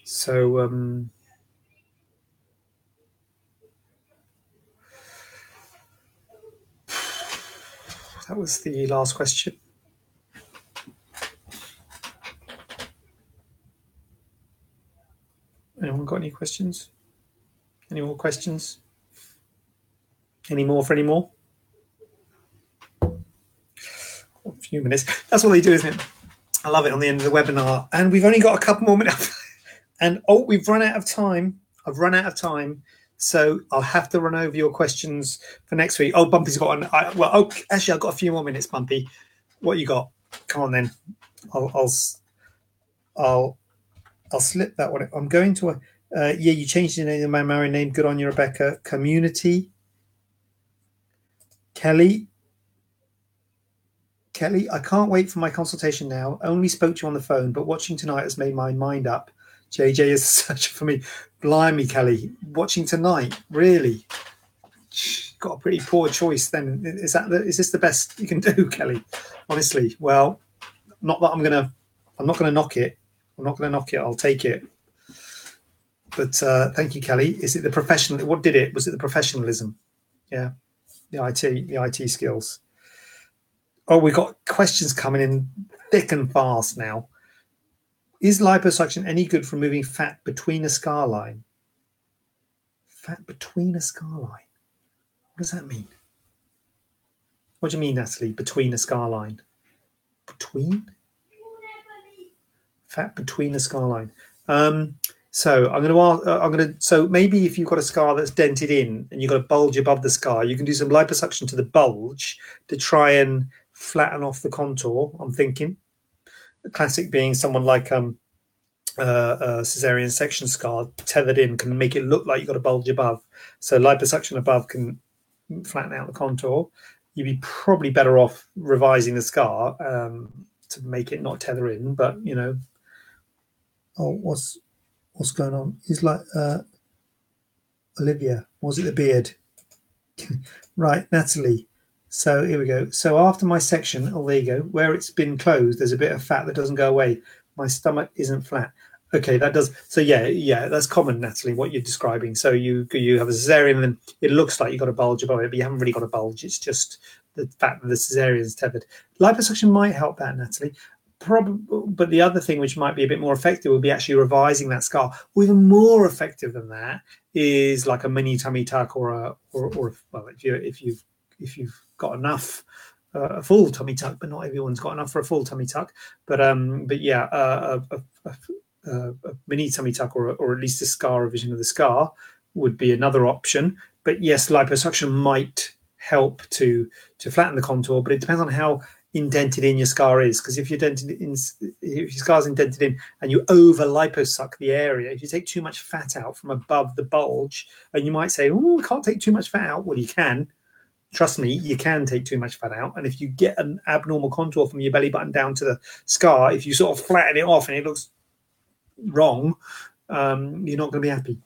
So um, that was the last question. Anyone got any questions? Any more questions? Any more for any more? A few minutes. That's what they do, isn't it? I love it on the end of the webinar. And we've only got a couple more minutes. And oh, we've run out of time. I've run out of time. So I'll have to run over your questions for next week. Oh, Bumpy's got an. I, well, oh, actually, I've got a few more minutes, Bumpy. What you got? Come on, then. I'll, I'll, I'll, I'll slip that one. I'm going to. A, uh, yeah, you changed the name of my married name. Good on you, Rebecca. Community. Kelly. Kelly, I can't wait for my consultation now. Only spoke to you on the phone, but watching tonight has made my mind up. JJ is such for me. Blimey, Kelly, watching tonight, really got a pretty poor choice. Then is that the, is this the best you can do, Kelly? Honestly, well, not that I'm gonna, I'm not gonna knock it. I'm not gonna knock it. I'll take it. But uh, thank you, Kelly. Is it the professional? What did it? Was it the professionalism? Yeah, the IT, the IT skills. Oh, we've got questions coming in thick and fast now. Is liposuction any good for moving fat between a scar line? Fat between a scar line? What does that mean? What do you mean, Natalie? Between a scar line? Between? Fat between a scar line. Um, so I'm going to ask. Uh, I'm going to. So maybe if you've got a scar that's dented in and you've got a bulge above the scar, you can do some liposuction to the bulge to try and flatten off the contour. I'm thinking classic being someone like um, uh, a cesarean section scar tethered in can make it look like you've got a bulge above. So liposuction above can flatten out the contour. you'd be probably better off revising the scar um, to make it not tether in. But you know, oh, what's what's going on? He's like uh, Olivia. Was it the beard? right, Natalie. So here we go. So after my section, oh, there you go, where it's been closed, there's a bit of fat that doesn't go away. My stomach isn't flat. Okay, that does. So yeah, yeah, that's common, Natalie. What you're describing. So you you have a cesarean, and it looks like you've got a bulge above it, but you haven't really got a bulge. It's just the fact that the cesarean is tethered. Liposuction might help that, Natalie. Probably, but the other thing which might be a bit more effective would be actually revising that scar. Or even more effective than that is like a mini tummy tuck or a or, or well, if you if you've if you've got enough uh, a full tummy tuck, but not everyone's got enough for a full tummy tuck. But um, but yeah, uh, a, a, a, a, mini tummy tuck or or at least a scar revision of the scar would be another option. But yes, liposuction might help to to flatten the contour, but it depends on how indented in your scar is. Because if you're dented in, if your scar's indented in, and you over liposuck the area, if you take too much fat out from above the bulge, and you might say, "Oh, I can't take too much fat out." Well, you can trust me, you can take too much fat out. And if you get an abnormal contour from your belly button down to the scar, if you sort of flatten it off and it looks wrong, um, you're not going to be happy.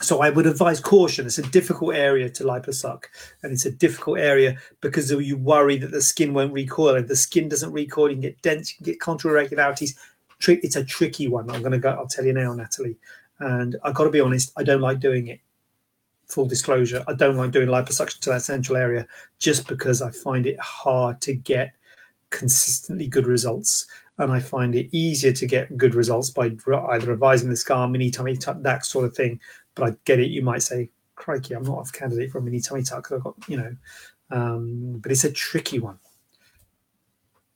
So I would advise caution. It's a difficult area to liposuck, and it's a difficult area because you worry that the skin won't recoil. If the skin doesn't recoil, you can get dents, you can get contour irregularities. It's a tricky one. I'm going to go. I'll tell you now, Natalie. And I've got to be honest. I don't like doing it full disclosure, I don't like doing liposuction to that central area just because I find it hard to get consistently good results. And I find it easier to get good results by either revising the scar, mini tummy tuck, that sort of thing. But I get it. You might say, crikey, I'm not a candidate for a mini tummy tuck. I've got, you know, um, but it's a tricky one.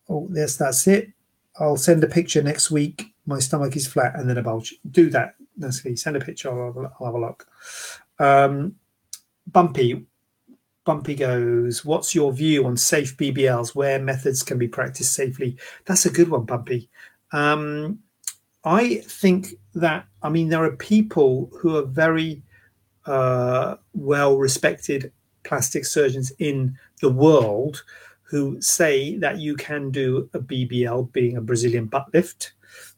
Oh, yes, that's it. I'll send a picture next week. My stomach is flat and then a bulge. Do that, Leslie. Send a picture. I'll have a, I'll have a look. Um, Bumpy, Bumpy goes, What's your view on safe BBLs where methods can be practiced safely? That's a good one, Bumpy. Um, I think that, I mean, there are people who are very uh, well respected plastic surgeons in the world who say that you can do a BBL, being a Brazilian butt lift,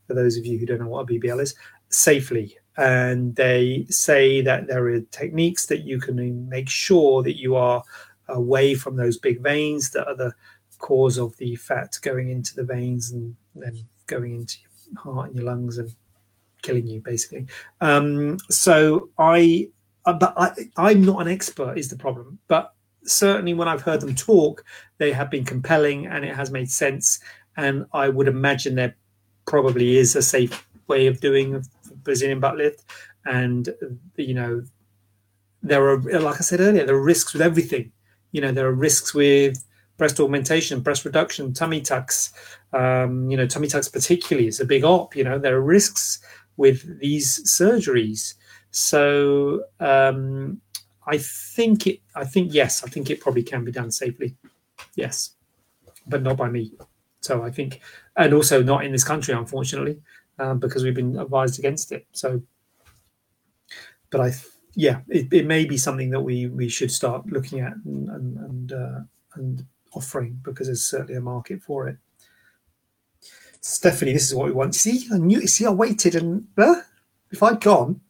for those of you who don't know what a BBL is, safely and they say that there are techniques that you can make sure that you are away from those big veins that are the cause of the fat going into the veins and then going into your heart and your lungs and killing you basically. Um, so i uh, but I, i'm not an expert is the problem but certainly when i've heard them talk they have been compelling and it has made sense. And i would imagine there probably is a safe way of doing Brazilian butt lift, and you know there are like I said earlier, there are risks with everything. You know there are risks with breast augmentation, breast reduction, tummy tucks. Um, you know tummy tucks particularly is a big op. You know there are risks with these surgeries. So um, I think it. I think yes. I think it probably can be done safely. Yes, but not by me. So I think, and also not in this country, unfortunately um, because we've been advised against it. So, but I, yeah, it, it may be something that we we should start looking at and and and, uh, and offering because there's certainly a market for it. Stephanie, this is what we want. See, I knew. See, I waited, and uh, if I'd gone,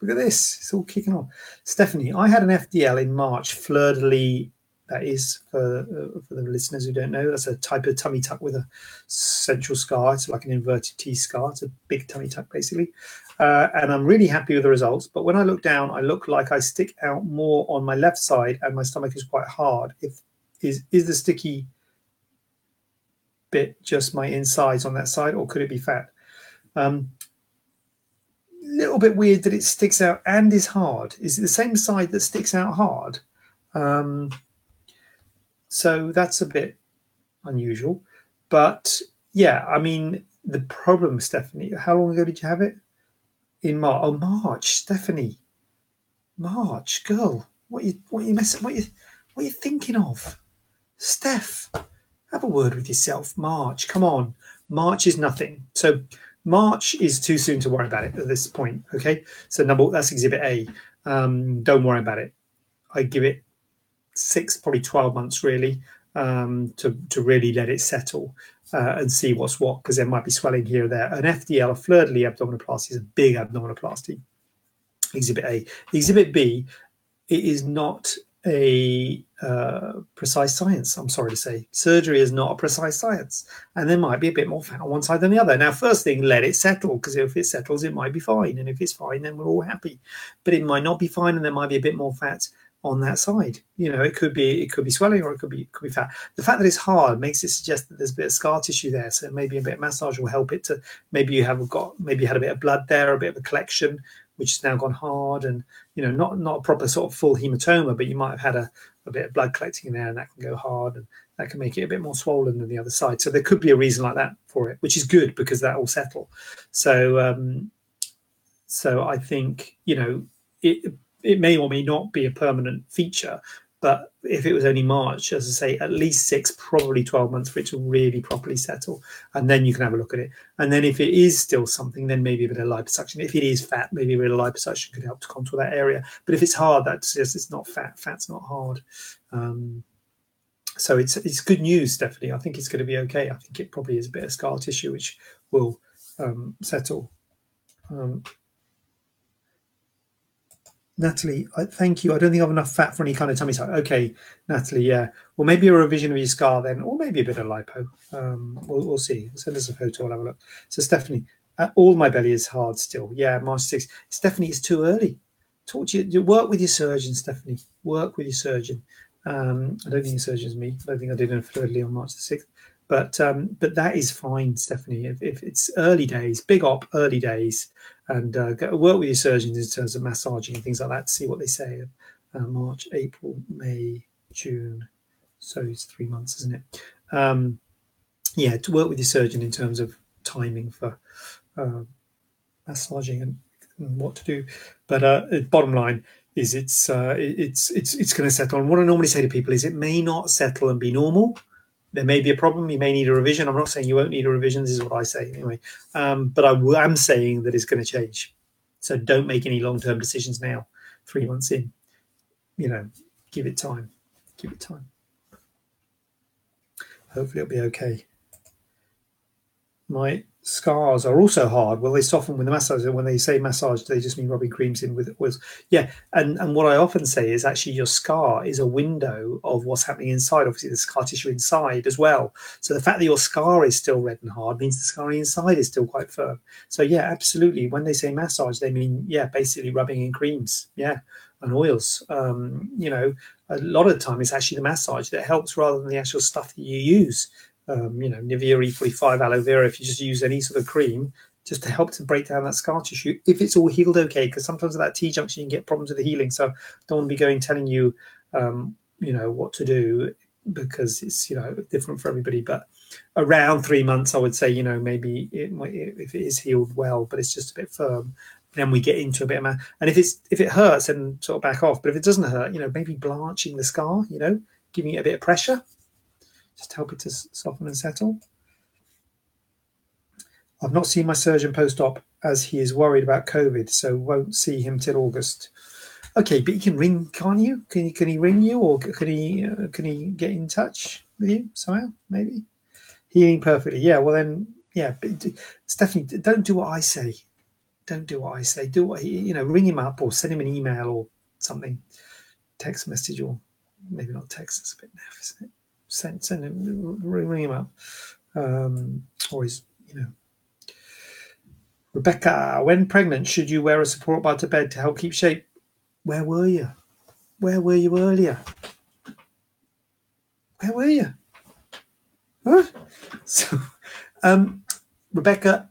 look at this. It's all kicking off. Stephanie, I had an FDL in March, fleur de lis that is for, uh, for the listeners who don't know. That's a type of tummy tuck with a central scar. It's like an inverted T scar. It's a big tummy tuck, basically. Uh, and I'm really happy with the results. But when I look down, I look like I stick out more on my left side, and my stomach is quite hard. If is is the sticky bit just my insides on that side, or could it be fat? Um, little bit weird that it sticks out and is hard. Is it the same side that sticks out hard? Um, so that's a bit unusual. But yeah, I mean, the problem, Stephanie, how long ago did you have it? In March. Oh, March, Stephanie. March, girl. What you what you messing what you what you thinking of? Steph, have a word with yourself. March, come on. March is nothing. So March is too soon to worry about it at this point. Okay. So number that's exhibit A. Um, don't worry about it. I give it six, probably 12 months really um, to, to really let it settle uh, and see what's what because there might be swelling here or there. An FDL, a fleur de lis abdominoplasty, is a big abdominoplasty. Exhibit A. Exhibit B, it is not a uh, precise science. I'm sorry to say, surgery is not a precise science, and there might be a bit more fat on one side than the other. Now, first thing, let it settle because if it settles, it might be fine, and if it's fine, then we're all happy. But it might not be fine, and there might be a bit more fat on that side. You know, it could be it could be swelling or it could be could be fat. The fact that it's hard makes it suggest that there's a bit of scar tissue there. So maybe a bit of massage will help it to maybe you have got maybe you had a bit of blood there, a bit of a collection, which has now gone hard and you know not not a proper sort of full hematoma, but you might have had a, a bit of blood collecting in there and that can go hard and that can make it a bit more swollen than the other side. So there could be a reason like that for it, which is good because that will settle. So um so I think, you know, it it may or may not be a permanent feature, but if it was only March, as I say, at least six, probably 12 months for it to really properly settle. And then you can have a look at it. And then if it is still something, then maybe a bit of liposuction. If it is fat, maybe a bit of liposuction could help to contour that area. But if it's hard, that's just, it's not fat. Fat's not hard. Um, so it's it's good news, Stephanie. I think it's going to be okay. I think it probably is a bit of scar tissue, which will um, settle. Um, Natalie, I, thank you. I don't think I have enough fat for any kind of tummy tuck. Okay, Natalie, yeah. Well, maybe a revision of your scar then, or maybe a bit of lipo. Um, we'll, we'll see. Send us a photo. I'll have a look. So, Stephanie, uh, all my belly is hard still. Yeah, March 6th. Stephanie, it's too early. Talk to you. Work with your surgeon, Stephanie. Work with your surgeon. Um, I don't think your surgeon's me. I don't think I did it thirdly on March the 6th. But um, but that is fine, Stephanie. If, if it's early days, big op, early days, and uh, work with your surgeons in terms of massaging and things like that to see what they say. Uh, March, April, May, June. So it's three months, isn't it? Um, yeah, to work with your surgeon in terms of timing for uh, massaging and, and, what to do. But uh, bottom line is it's uh, it's it's it's going to settle. And what I normally say to people is it may not settle and be normal there may be a problem. You may need a revision. I'm not saying you won't need a revision. This is what I say anyway. Um, but I am saying that it's going to change. So don't make any long term decisions now, three months in. You know, give it time. Give it time. Hopefully it'll be okay. My scars are also hard. Well, they soften with the massage. And when they say massage, they just mean rubbing creams in with oils. Yeah, and and what I often say is actually your scar is a window of what's happening inside. Obviously, the scar tissue inside as well. So the fact that your scar is still red and hard means the scar inside is still quite firm. So yeah, absolutely. When they say massage, they mean yeah, basically rubbing in creams. Yeah, and oils. Um, you know, a lot of the time it's actually the massage that helps rather than the actual stuff that you use um, you know, Nivea E45 aloe vera, if you just use any sort of cream, just to help to break down that scar tissue if it's all healed okay. Because sometimes at that T junction, you can get problems with the healing. So don't want to be going telling you, um, you know, what to do because it's, you know, different for everybody. But around three months, I would say, you know, maybe it might, if it is healed well, but it's just a bit firm, then we get into a bit of ma- and if it's if it hurts then sort of back off but if it doesn't hurt you know maybe blanching the scar you know giving it a bit of pressure just help it to soften and settle. I've not seen my surgeon post-op as he is worried about COVID, so won't see him till August. Okay, but he can ring, can't you? Can he, can he ring you, or can he uh, can he get in touch with you somehow? Maybe healing perfectly. Yeah. Well then, yeah. Stephanie, don't do what I say. Don't do what I say. Do what he, you know. Ring him up or send him an email or something, text message or maybe not text. That's a bit naff, isn't it? Send send him ring him up um, or he's you know. Rebecca when pregnant should you wear a support bar to bed to help keep shape? Where were you? Where were you earlier? Where were you? Huh? so um, rebecca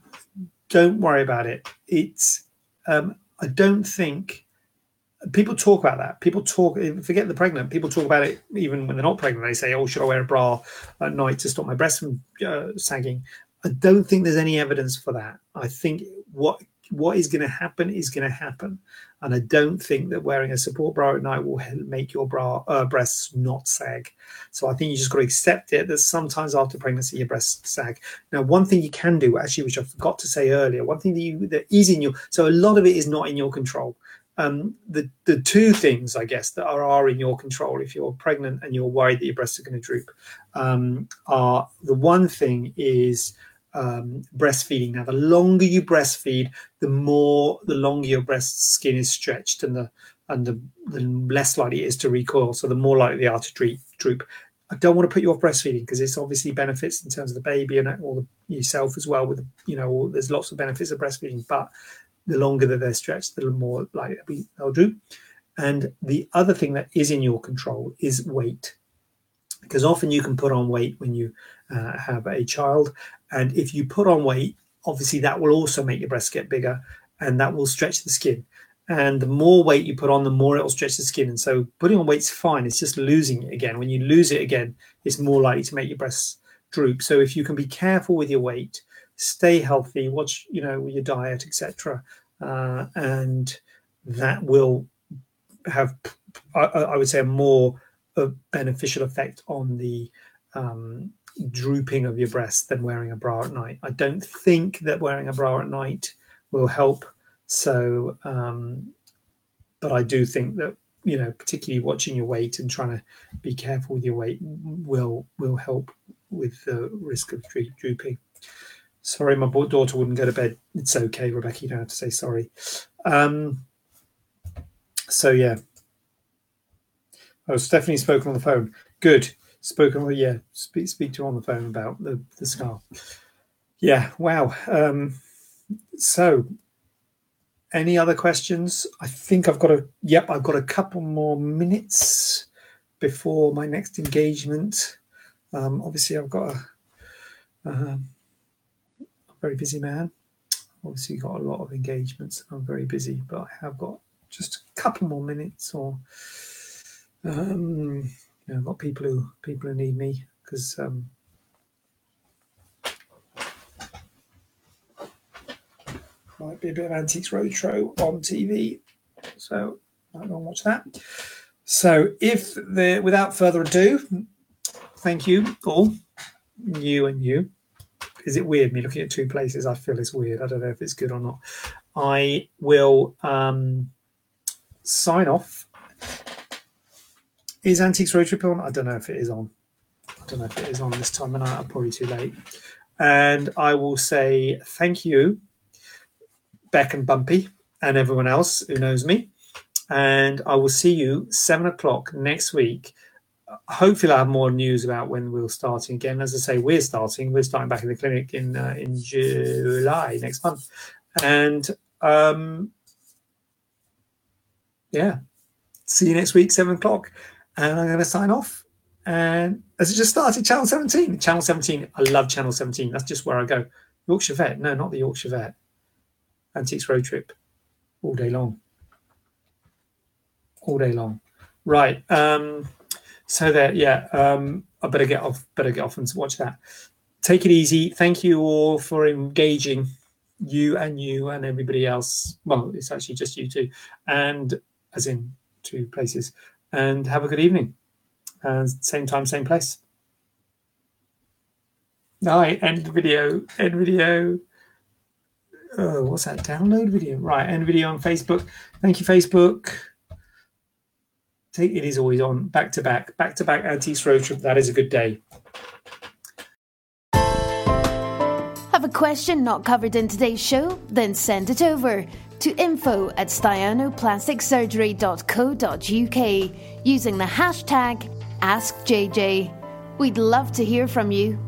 don't worry about it. It's um, i don't think people talk about that. People talk, forget the pregnant, people talk about it even when they're not pregnant. They say, oh, should I wear a bra at night to stop my breast from uh, sagging? I don't think there's any evidence for that. I think what what is going to happen is going to happen. And I don't think that wearing a support bra at night will make your bra uh, breasts not sag. So I think you just got to accept it that sometimes after pregnancy your breasts sag. Now, one thing you can do actually, which I forgot to say earlier, one thing that you that is in your so a lot of it is not in your control um, the the two things I guess that are, are in your control if you're pregnant and you're worried that your breasts are going to droop um, are the one thing is um, breastfeeding. Now, the longer you breastfeed, the more the longer your breast skin is stretched, and the and the, the less likely it is to recoil. So the more likely they are to droop. I don't want to put you off breastfeeding because it's obviously benefits in terms of the baby and all the, yourself as well. With you know, there's lots of benefits of breastfeeding, but the longer that they're stretched, the more likely they'll droop. And the other thing that is in your control is weight, because often you can put on weight when you uh, have a child, and if you put on weight, obviously that will also make your breasts get bigger, and that will stretch the skin and the more weight you put on, the more it'll stretch the skin. And so putting on weight's fine. It's just losing it again. When you lose it again, it's more likely to make your breasts droop. So if you can be careful with your weight, stay healthy, watch you know your diet, etc., uh, and that will have, I, I, would say, a more a beneficial effect on the um, drooping of your breasts than wearing a bra at night. I don't think that wearing a bra at night will help so, um, but I do think that you know, particularly watching your weight and trying to be careful with your weight will will help with the risk of drooping. Sorry, my daughter wouldn't go to bed. It's okay, Rebecca. You don't have to say sorry. Um, so yeah. Oh, Stephanie spoken on the phone. Good. Spoken. Yeah. Speak speak to her on the phone about the the scar. Yeah. Wow. Um, so any other questions? I think I've got a yep, I've got a couple more minutes before my next engagement. Um, obviously, I've got a, a very busy man. Obviously, got a lot of engagements. I'm very busy, but I have got just a couple more minutes, or um, you know, I've got people who people who need me because um, might be a bit of Antiques Roadshow on TV. So I might go and watch that. So if the without further ado, thank you all, you and you. Is it weird me looking at two places? I feel it's weird. I don't know if it's good or not. I will um, sign off. Is Antiques Road Trip on? I don't know if it is on. I don't know if it is on this time of night. I'm probably too late. And I will say thank you Beck and Bumpy and everyone else who knows me. And I will see you seven o'clock next week. Hopefully, I'll have more news about when we're starting again. As I say, we're starting. We're starting back in the clinic in uh, in July next month, and um, yeah, see you next week seven o'clock. And I'm going to sign off. And as it just started, Channel 17. Channel 17. I love Channel 17. That's just where I go. Yorkshire Vet. No, not the Yorkshire Vet. Antiques Road Trip all day long. All day long. Right. Um, so there, yeah. Um, I better get off. Better get off and watch that. Take it easy. Thank you all for engaging. You and you and everybody else. Well, it's actually just you two, and as in two places. And have a good evening. And same time, same place. Night. End video. End video oh, what's that? Download video. Right, end video on Facebook. Thank you, Facebook. It is always on back to back, back to back Antiques Road Trip. That is a good day. Have a question not covered in today's show? Then send it over to info at staianoplasticsurgery.co.uk using the hashtag AskJJ. We'd love to hear from you.